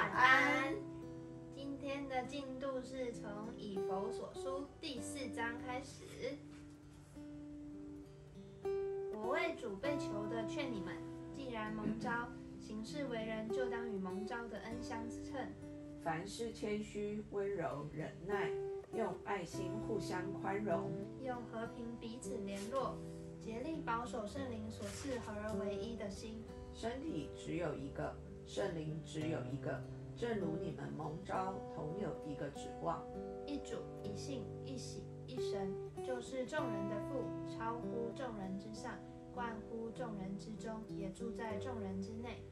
晚安。今天的进度是从以佛所书第四章开始。我为主被囚的劝你们，既然蒙召，行事为人就当与蒙召的恩相称。凡事谦虚、温柔、忍耐，用爱心互相宽容，用和平彼此联络，竭力保守圣灵所赐合而为一的心。身体只有一个，圣灵只有一个，正如你们蒙召，同有一个指望。一主、一信、一喜、一神，就是众人的父，超乎众人之上，冠乎众人之中，也住在众人之内。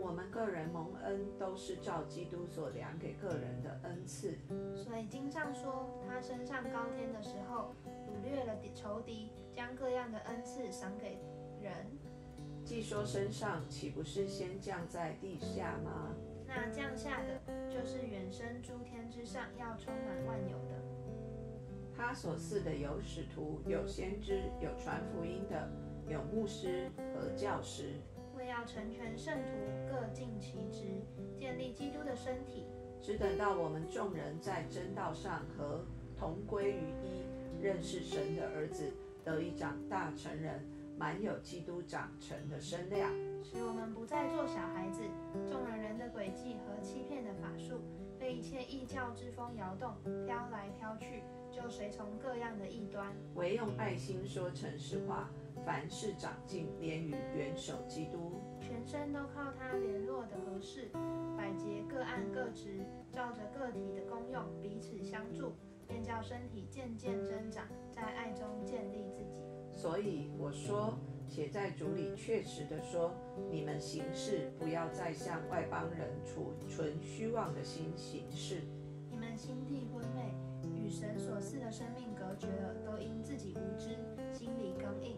我们个人蒙恩，都是照基督所量给个人的恩赐。所以经上说，他升上高天的时候，掳掠了仇敌，将各样的恩赐赏给人。既说身上，岂不是先降在地下吗？那降下的，就是远生诸天之上，要充满万有的。他所赐的有使徒，有先知，有传福音的，有牧师和教师，为要成全圣徒，各尽其职，建立基督的身体。只等到我们众人在真道上和同归于一，认识神的儿子，得以长大成人，满有基督长成的身量。使我们不再做小孩子，中了人的诡计和欺骗的法术，被一切异教之风摇动，飘来飘去，就随从各样的异端。唯用爱心说诚实话，凡事长进，连于元首基督。全身都靠他联络的合适，百节各按各职，照着个体的功用彼此相助，便叫身体渐渐增长，在爱中建立自己。所以我说，且在主里确实的说，你们行事不要再向外邦人储存虚妄的心行事。你们心地昏昧，与神所赐的生命隔绝了，都因自己无知，心里刚硬。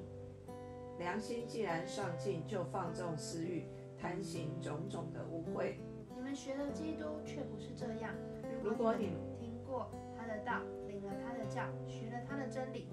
良心既然上进，就放纵私欲，贪行种种的污秽。你们学了基督，却不是这样。如果你们听过他的道，领了他的教，学了他的真理，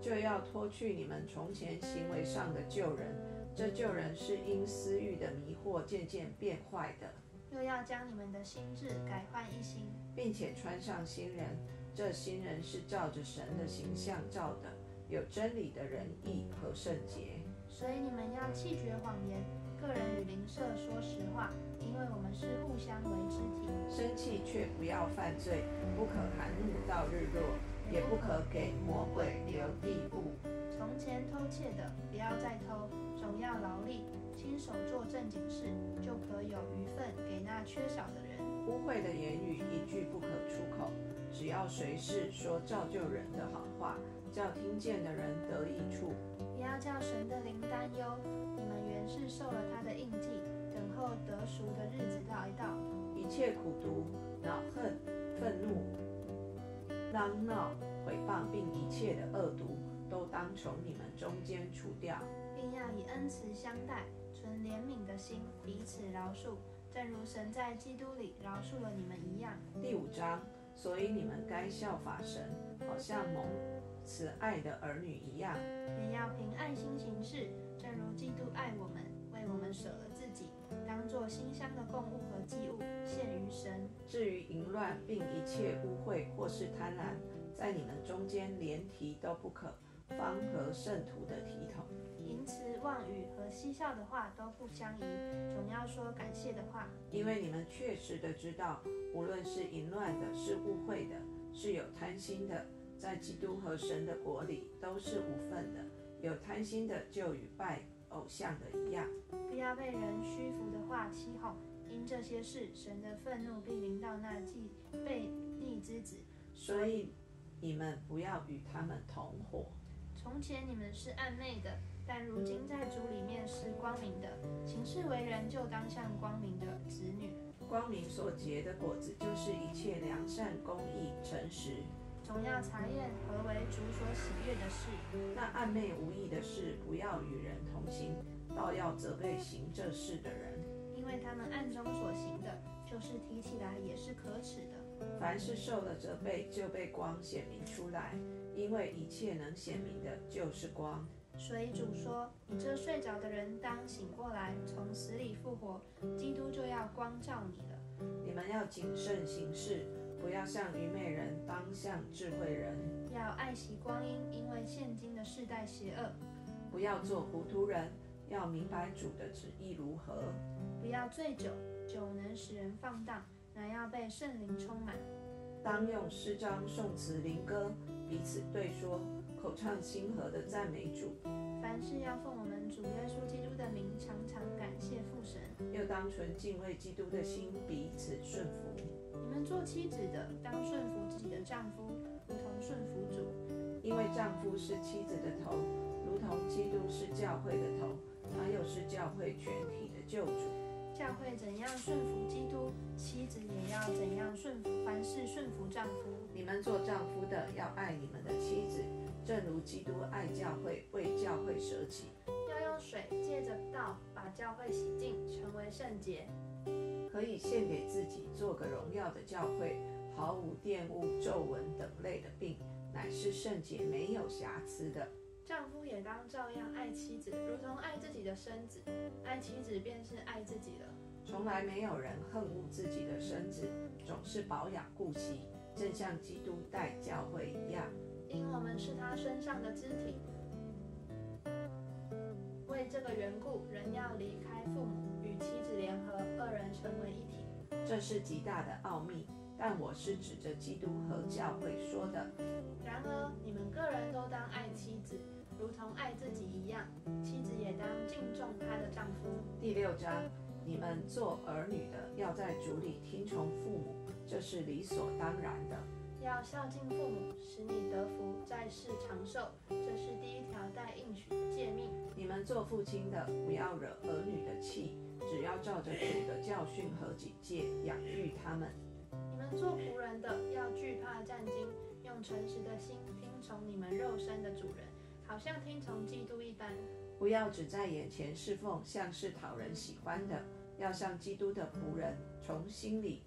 就要脱去你们从前行为上的旧人。这旧人是因私欲的迷惑渐渐变坏的，又要将你们的心智改换一新，并且穿上新人。这新人是照着神的形象造的，有真理的仁义和圣洁。所以你们要弃绝谎言，个人与邻舍说实话，因为我们是互相为肢体。生气却不要犯罪，不可含怒到日落，也不可给魔鬼留地步。从前偷窃的，不要再偷，总要劳力，亲手做正经事，就可有余份给那缺少的人。污秽的言语一句不可出口，只要随时说造就人的好话，叫听见的人得益处。不要叫神的灵担忧，你们原是受了他的印记，等候得赎的日子到一到。一切苦毒、恼恨、愤怒、嚷闹、毁谤，并一切的恶毒，都当从你们中间除掉。并要以恩慈相待，存怜悯的心，彼此饶恕，正如神在基督里饶恕了你们一样。第五章，所以你们该效法神，好像蒙慈爱的儿女一样。也要凭爱心行事，正如基督爱我们，为我们舍了当作馨香的供物和祭物献于神。至于淫乱并一切污秽或是贪婪，在你们中间连提都不可，方合圣徒的体统。淫词妄语和嬉笑的话都不相宜，总要说感谢的话。因为你们确实的知道，无论是淫乱的，是污秽的，是有贪心的，在基督和神的国里都是无份的。有贪心的，就与拜偶像的一样。不要被人虚浮的话欺哄，因这些事，神的愤怒必临到那既被逆之子。所以你们不要与他们同伙。从前你们是暧昧的，但如今在主里面是光明的。行事为人，就当像光明的子女。光明所结的果子，就是一切良善、公义、诚实。总要查验何为主所喜悦的事。那暧昧无益的事，不要与人同行，倒要责备行这事的人。因为他们暗中所行的，就是提起来也是可耻的。凡是受了责备，就被光显明出来，因为一切能显明的，就是光。所以主说：“你这睡着的人，当醒过来，从死里复活，基督就要光照你了。你们要谨慎行事，不要像愚昧人，当像智慧人。要爱惜光阴，因为现今的世代邪恶。不要做糊涂人，要明白主的旨意如何。不要醉酒，酒能使人放荡，乃要被圣灵充满。当用诗章、颂词、灵歌彼此对说，口唱心和的赞美主。凡事要奉我们主耶稣基督的名，常常感谢父神。又当存敬畏基督的心，彼此顺服。你们做妻子的，当顺服自己的丈夫，如同顺服主。因为丈夫是妻子的头，如同基督是教会的头，他又是教会全体的救主。教会怎样顺服基督，妻子也要怎样顺服，凡事顺服丈夫。你们做丈夫的要爱你们的妻子，正如基督爱教会，为教会舍己。要用水借着道把教会洗净，成为圣洁，可以献给自己，做个荣耀的教会，毫无玷污、皱纹等类的病，乃是圣洁、没有瑕疵的。丈夫也当照样爱妻子，如同爱自己的身子。爱妻子便是爱自己了。从来没有人恨恶自己的身子，总是保养顾惜，正像基督待教会一样。因我们是他身上的肢体。为这个缘故，人要离开父母，与妻子联合，二人成为一体。这是极大的奥秘，但我是指着基督和教会说的。然而，你们个人都当爱妻子，如同爱自己一样；妻子也当敬重她的丈夫。第六章，你们做儿女的要在主里听从父母，这是理所当然的。要孝敬父母，使你得福，在世长寿。这是第一条带应许的诫命。你们做父亲的，不要惹儿女的气，只要照着主的教训和警戒养育他们。你们做仆人的，要惧怕战兢，用诚实的心听从你们肉身的主人，好像听从基督一般。不要只在眼前侍奉，像是讨人喜欢的，要像基督的仆人，从心里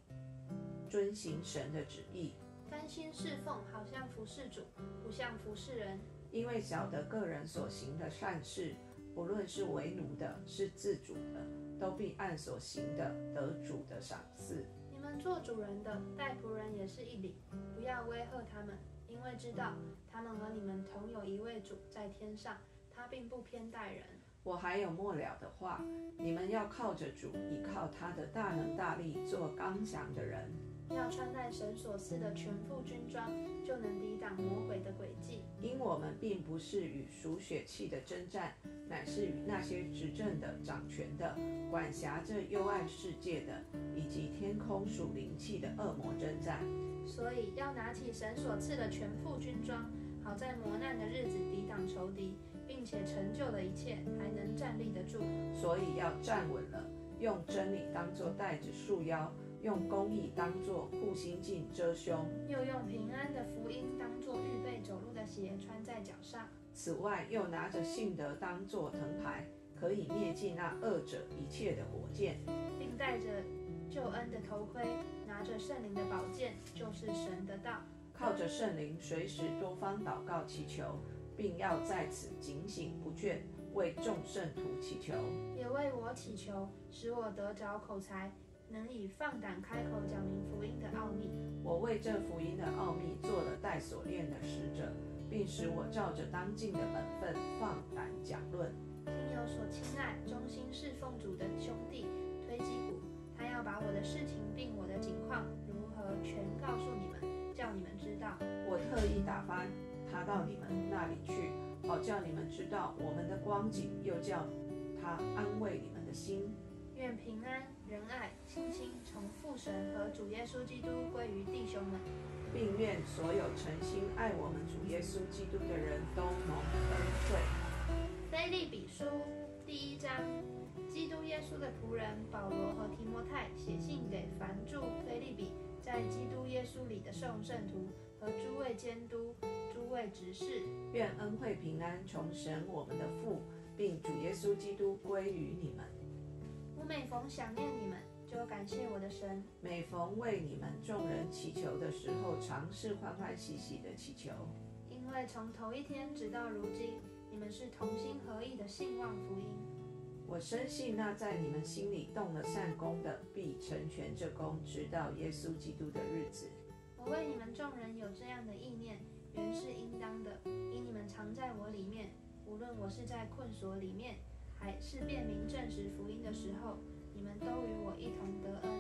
遵行神的旨意。甘心侍奉，好像服侍主，不像服侍人。因为晓得个人所行的善事，不论是为奴的，是自主的，都必按所行的得主的赏赐。你们做主人的，待仆人也是一理，不要威吓他们，因为知道他们和你们同有一位主在天上，他并不偏待人。我还有末了的话，你们要靠着主，依靠他的大能大力，做刚强的人。要穿戴神所赐的全副军装，就能抵挡魔鬼的诡计。因我们并不是与属血气的征战，乃是与那些执政的、掌权的、管辖这幽暗世界的，以及天空属灵气的恶魔征战。所以要拿起神所赐的全副军装，好在磨难的日子抵挡仇敌，并且成就了一切，还能站立得住。所以要站稳了，用真理当作带子束腰。用公义当作护心镜遮胸，又用平安的福音当作预备走路的鞋穿在脚上。此外，又拿着信德当作藤牌，可以灭尽那恶者一切的火箭，并戴着救恩的头盔，拿着圣灵的宝剑，就是神的道。靠着圣灵，随时多方祷告祈求，并要在此警醒不倦，为众圣徒祈求，也为我祈求，使我得着口才。能以放胆开口讲明福音的奥秘。我为这福音的奥秘做了带锁链的使者，并使我照着当尽的本分放胆讲论。听有所亲爱、忠心侍奉主的兄弟推基古，他要把我的事情并我的景况如何全告诉你们，叫你们知道。我特意打发他到你们那里去，好叫你们知道我们的光景，又叫他安慰你们的心。愿平安、仁爱、亲亲从父神和主耶稣基督归于弟兄们，并愿所有诚心爱我们主耶稣基督的人都蒙恩惠。菲利比书第一章，基督耶稣的仆人保罗和提摩太写信给凡住菲利比，在基督耶稣里的圣圣徒和诸位监督、诸位执事，愿恩惠平安从神我们的父，并主耶稣基督归于你们。每逢想念你们，就感谢我的神；每逢为你们众人祈求的时候，常是欢欢喜喜的祈求。因为从头一天直到如今，你们是同心合意的信望福音。我深信那在你们心里动了善功的，必成全这功，直到耶稣基督的日子。我为你们众人有这样的意念，原是应当的，因你们常在我里面，无论我是在困所里面，还是辨明证实福音的时候，你们都与我一同得恩。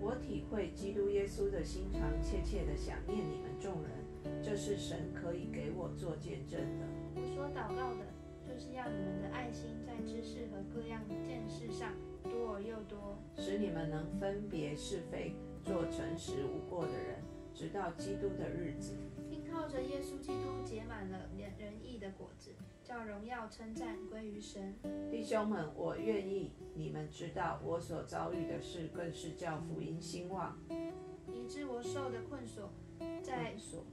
我体会基督耶稣的心肠，切切的想念你们众人，这是神可以给我做见证的。我所祷告的，就是要你们的爱心在知识和各样见识上多而又多，使你们能分别是非，做诚实无过的人，直到基督的日子。并靠着耶稣基督结满了仁义的果子，叫荣耀称赞归于神。弟兄们，我愿意你们知道，我所遭遇的事，更是叫福音兴旺。以致我受的困锁，在所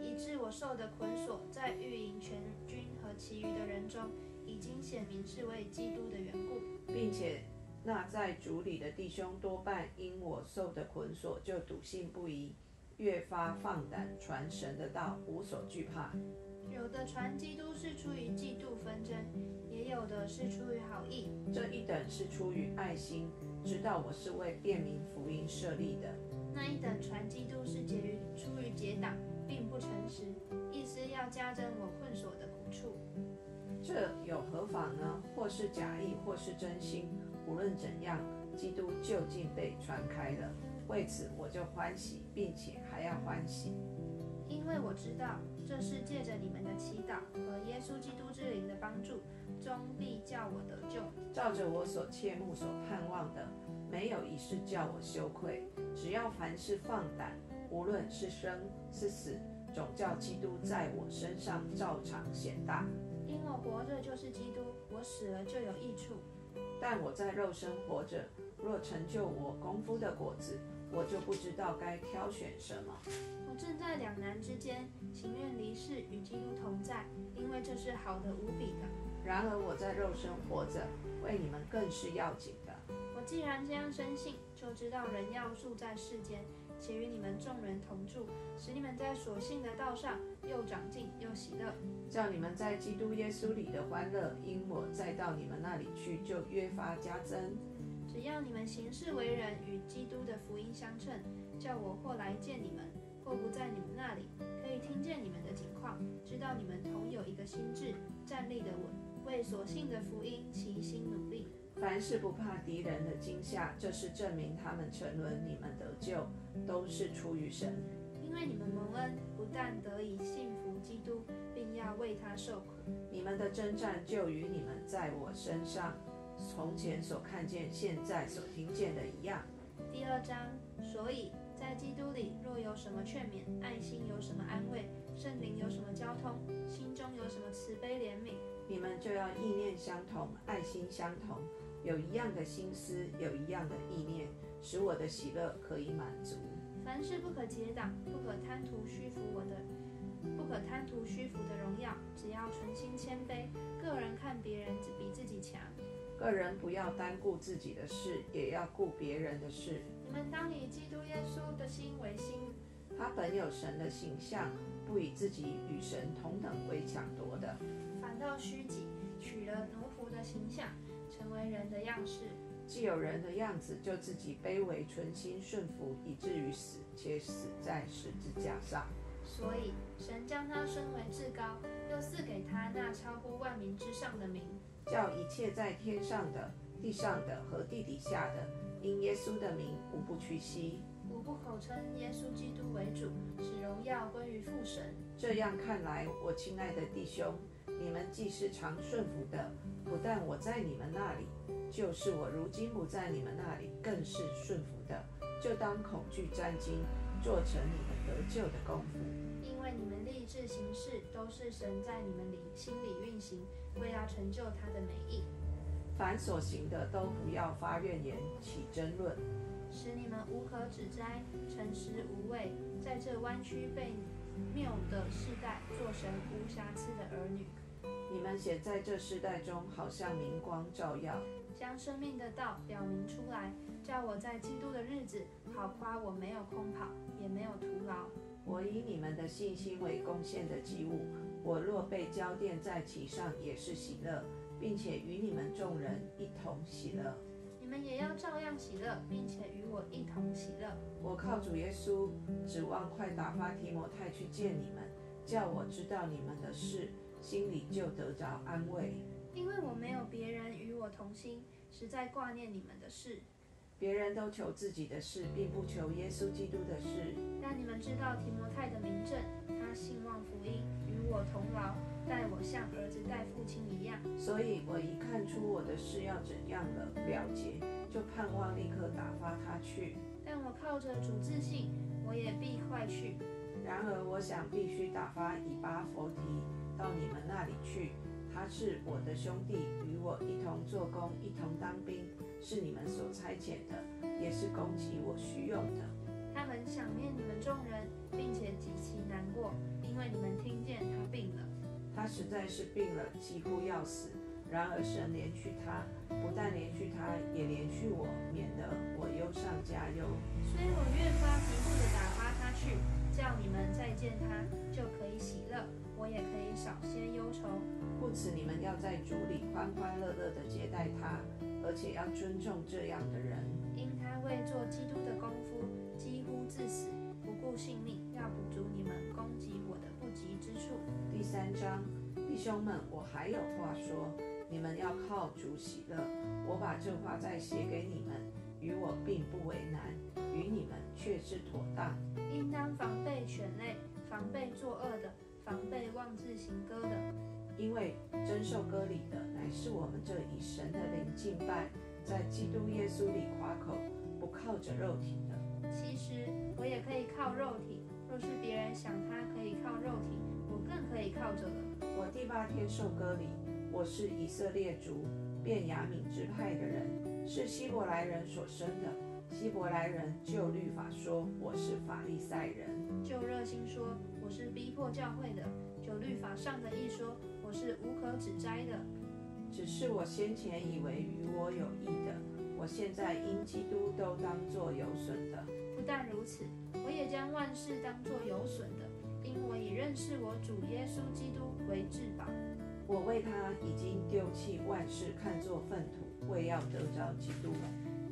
以致我受的捆锁，在御营全军和其余的人中，已经显明是为基督的缘故。并且那在主里的弟兄多半因我受的捆锁，就笃信不疑，越发放胆传神的道，无所惧怕。有的传基督是出于嫉妒纷争，也有的是出于好意。这一等是出于爱心，知道我是为便民福音设立的。那一等传基督是结于出于结党，并不诚实，意思要加增我困锁的苦处。这有何妨呢？或是假意，或是真心，无论怎样，基督就近被传开了。为此我就欢喜，并且还要欢喜。因为我知道，这是借着你们的祈祷和耶稣基督之灵的帮助，终必叫我得救。照着我所切慕、所盼望的，没有一事叫我羞愧。只要凡事放胆，无论是生是死，总叫基督在我身上照常显大。因我活着就是基督，我死了就有益处。但我在肉身活着，若成就我功夫的果子，我就不知道该挑选什么。我正在两难之间，情愿离世与基督同在，因为这是好的无比的。然而我在肉身活着，为你们更是要紧的。我既然这样深信，就知道人要住在世间，且与你们众人同住，使你们在所信的道上又长进又喜乐。叫你们在基督耶稣里的欢乐，因我再到你们那里去，就越发加增。只要你们行事为人与基督的福音相称，叫我或来见你们，或不在你们那里，可以听见你们的情况，知道你们同有一个心智，站立的稳，为所信的福音齐心努力。凡事不怕敌人的惊吓，这是证明他们沉沦，你们得救，都是出于神。因为你们蒙恩，不但得以信服基督，并要为他受苦。你们的征战就与你们在我身上从前所看见、现在所听见的一样。第二章，所以在基督里，若有什么劝勉，爱心有什么安慰，圣灵有什么交通，心中有什么慈悲怜悯，你们就要意念相同，爱心相同，有一样的心思，有一样的意念，使我的喜乐可以满足。凡事不可结党，不可贪图虚浮我的，不可贪图虚浮的荣耀，只要存心谦卑，个人看别人比自己强。个人不要单顾自己的事，也要顾别人的事。你们当以基督耶稣的心为心，他本有神的形象，不以自己与神同等为抢夺的，反倒虚己，取了奴仆的形象，成为人的样式。既有人的样子，就自己卑微，存心顺服，以至于死，且死在十字架上。所以神将他升为至高，又赐给他那超乎万民之上的名，叫一切在天上的、地上的和地底下的，因耶稣的名，无不屈膝。无不口称耶稣基督为主，使荣耀归于父神。这样看来，我亲爱的弟兄，你们既是常顺服的，不但我在你们那里，就是我如今不在你们那里，更是顺服的，就当恐惧战惊，做成你们得救的功夫。因为你们立志行事，都是神在你们里心里运行，为要成就他的美意，凡所行的，都不要发怨言，起争论。使你们无可指摘，诚实无畏，在这弯曲被谬的世代，做神无瑕疵的儿女，你们写在这世代中，好像明光照耀，将生命的道表明出来，叫我在基督的日子，好夸我没有空跑，也没有徒劳。我以你们的信心为贡献的祭物，我若被交奠在其上，也是喜乐。并且与你们众人一同喜乐。你们也要照样喜乐，并且与我一同喜乐。我靠主耶稣，指望快打发提摩太去见你们，叫我知道你们的事，心里就得着安慰。因为我没有别人与我同心，实在挂念你们的事。别人都求自己的事，并不求耶稣基督的事。但你们知道提摩太的名证，他信望福音，与我同劳，待我像儿子待父亲一样。所以我一看出我的事要怎样了了结，就盼望立刻打发他去。但我靠着主自信，我也必快去。然而我想必须打发以巴弗提到你们那里去，他是我的兄弟，与我一同做工，一同当兵。是你们所差遣的，也是供给我需用的。他很想念你们众人，并且极其难过，因为你们听见他病了。他实在是病了，几乎要死。然而神连续他，不但连续他，也连续我，免得我忧上加忧。所以我越发急促的打发他去，叫你们再见他，就可以喜乐，我也可以少些忧愁。故此你们要在主里欢欢乐乐的接待他。而且要尊重这样的人，因他为做基督的功夫，几乎致死，不顾性命，要补足你们。第三章，弟兄们，我还有话说，你们要靠主喜乐。我把这话再写给你们，与我并不为难，与你们却是妥当。应当防备犬类，防备作恶的，防备妄自行歌的。因为真受割礼的乃是我们这以神的灵敬拜，在基督耶稣里夸口，不靠着肉体的。其实我也可以靠肉体，若是别人想他可以靠肉体，我更可以靠着了。我第八天受割礼，我是以色列族便雅敏支派的人，是希伯来人所生的。希伯来人就律法说我是法利赛人，就热心说我是逼迫教会的，就律法上的一说。我是无可指摘的，只是我先前以为与我有益的，我现在因基督都当作有损的。不但如此，我也将万事当作有损的，因我以认识我主耶稣基督为至宝。我为他已经丢弃万事，看作粪土，为要得着基督，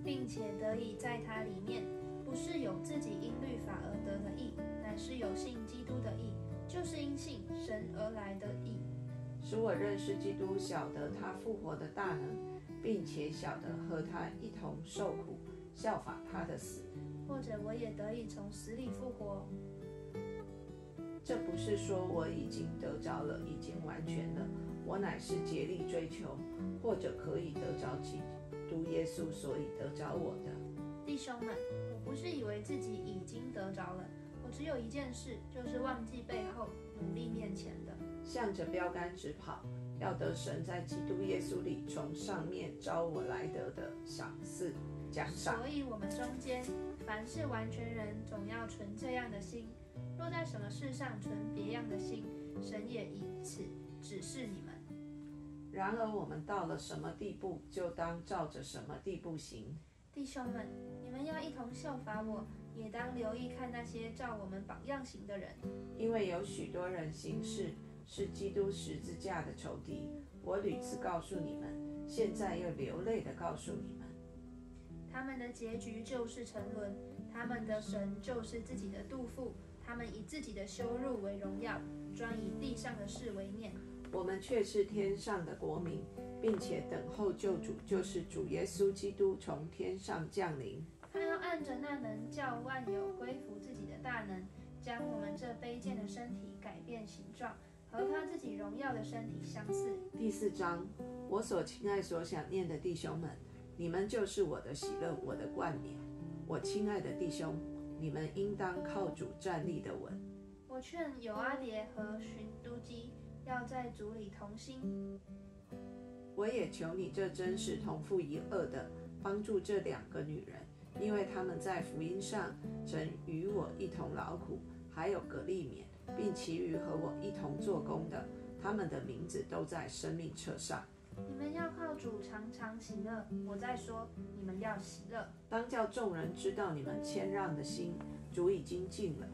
并且得以在他里面，不是有自己因律法而得的义，乃是有信基督的义，就是因信神而来的义。使我认识基督，晓得他复活的大能，并且晓得和他一同受苦，效法他的死，或者我也得以从死里复活。这不是说我已经得着了，已经完全了，我乃是竭力追求，或者可以得着基督耶稣，所以得着我的弟兄们，我不是以为自己已经得着了，我只有一件事，就是忘记背后，努力面前的。向着标杆直跑，要得神在基督耶稣里从上面招我来得的赏赐奖赏。所以，我们中间凡是完全人，总要存这样的心；若在什么事上存别样的心，神也以此指示你们。然而，我们到了什么地步，就当照着什么地步行。弟兄们，你们要一同效法我，也当留意看那些照我们榜样行的人，因为有许多人行事。是基督十字架的仇敌。我屡次告诉你们，现在又流泪的告诉你们，他们的结局就是沉沦，他们的神就是自己的肚腹，他们以自己的羞辱为荣耀，专以地上的事为念。我们却是天上的国民，并且等候救主，就是主耶稣基督从天上降临。他要按着那能叫万有归服自己的大能，将我们这卑贱的身体改变形状。和他自己荣耀的身体相似。第四章，我所亲爱、所想念的弟兄们，你们就是我的喜乐，我的冠冕。我亲爱的弟兄，你们应当靠主站立的稳。我劝有阿蝶和寻都基要在主里同心。我也求你这真是同父一恶的，帮助这两个女人，因为她们在福音上曾与我一同劳苦，还有格利勉。并其余和我一同做工的，他们的名字都在生命册上。你们要靠主常常喜乐。我在说，你们要喜乐。当叫众人知道你们谦让的心，主已经尽了。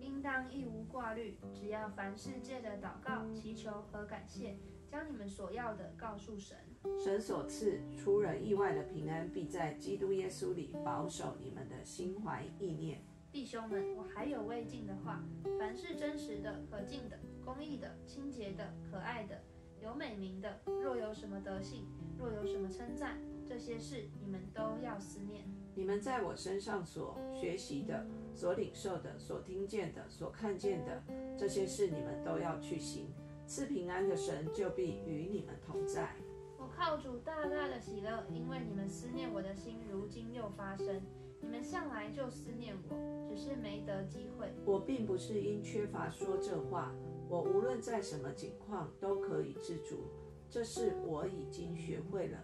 应当一无挂虑，只要凡事借着祷告、祈求和感谢，将你们所要的告诉神。神所赐出人意外的平安，必在基督耶稣里保守你们的心怀意念。弟兄们，我还有未尽的话：凡是真实的、可敬的、公义的、清洁的、可爱的、有美名的，若有什么德性，若有什么称赞，这些事你们都要思念。你们在我身上所学习的、所领受的、所听见的、所看见的，这些事你们都要去行。赐平安的神就必与你们同在。我靠主大大的喜乐，因为你们思念我的心，如今又发生。你们向来就思念我，只是没得机会。我并不是因缺乏说这话，我无论在什么情况都可以自足，这是我已经学会了。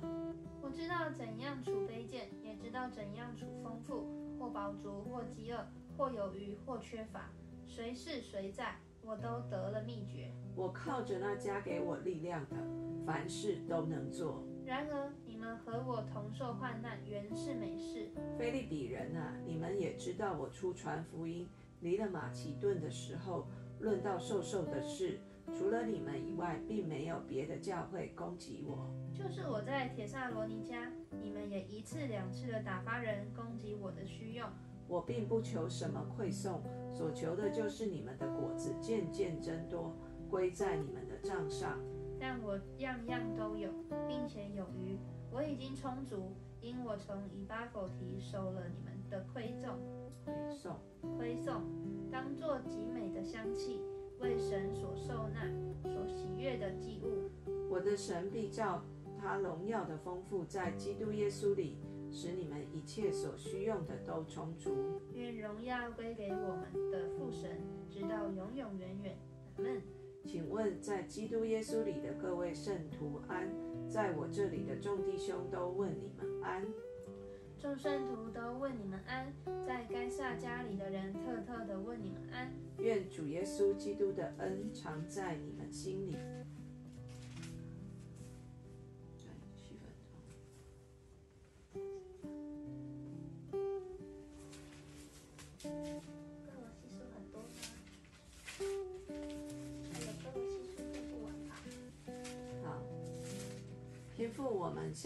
我知道怎样处卑贱，也知道怎样处丰富，或饱足，或饥饿，或有余，或缺乏。谁是谁在，我都得了秘诀。我靠着那加给我力量的，凡事都能做。然而你们和我同受患难，原是美事。菲利比人啊，你们也知道，我出传福音离了马其顿的时候，论到瘦瘦的事，除了你们以外，并没有别的教会攻击我。就是我在铁萨罗尼家，你们也一次两次的打发人攻击我的需用。我并不求什么馈送，所求的就是你们的果子渐渐增多，归在你们的账上。但我样样都有，并且有余，我已经充足，因我从以巴弗提收了你们的馈赠，馈送，馈送，当作极美的香气，为神所受纳、所喜悦的祭物。我的神必照他荣耀的丰富，在基督耶稣里，使你们一切所需用的都充足。愿荣耀归给我们的父神，直到永永远远。阿门。请问，在基督耶稣里的各位圣徒安，在我这里的众弟兄都问你们安。众圣徒都问你们安，在该撒家里的人特特的问你们安。愿主耶稣基督的恩常在你们心里。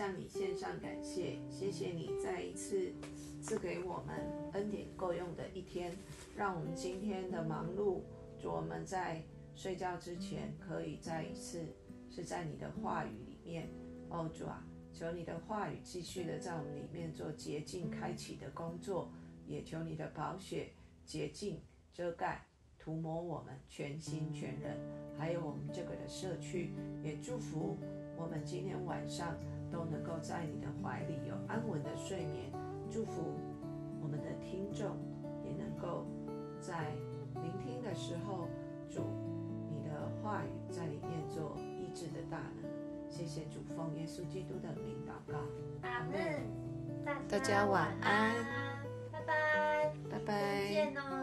向你献上感谢，谢谢你再一次赐给我们恩典够用的一天，让我们今天的忙碌，主我们在睡觉之前可以再一次是在你的话语里面。哦，主啊，求你的话语继续的在我们里面做洁净开启的工作，也求你的宝血洁净遮盖涂抹我们全心全人，还有我们这个的社区，也祝福。我们今天晚上都能够在你的怀里有安稳的睡眠，祝福我们的听众也能够在聆听的时候，主你的话语在里面做医治的大能。谢谢主奉耶稣基督的名祷告，阿门。大家晚安，拜拜，拜拜，见哦。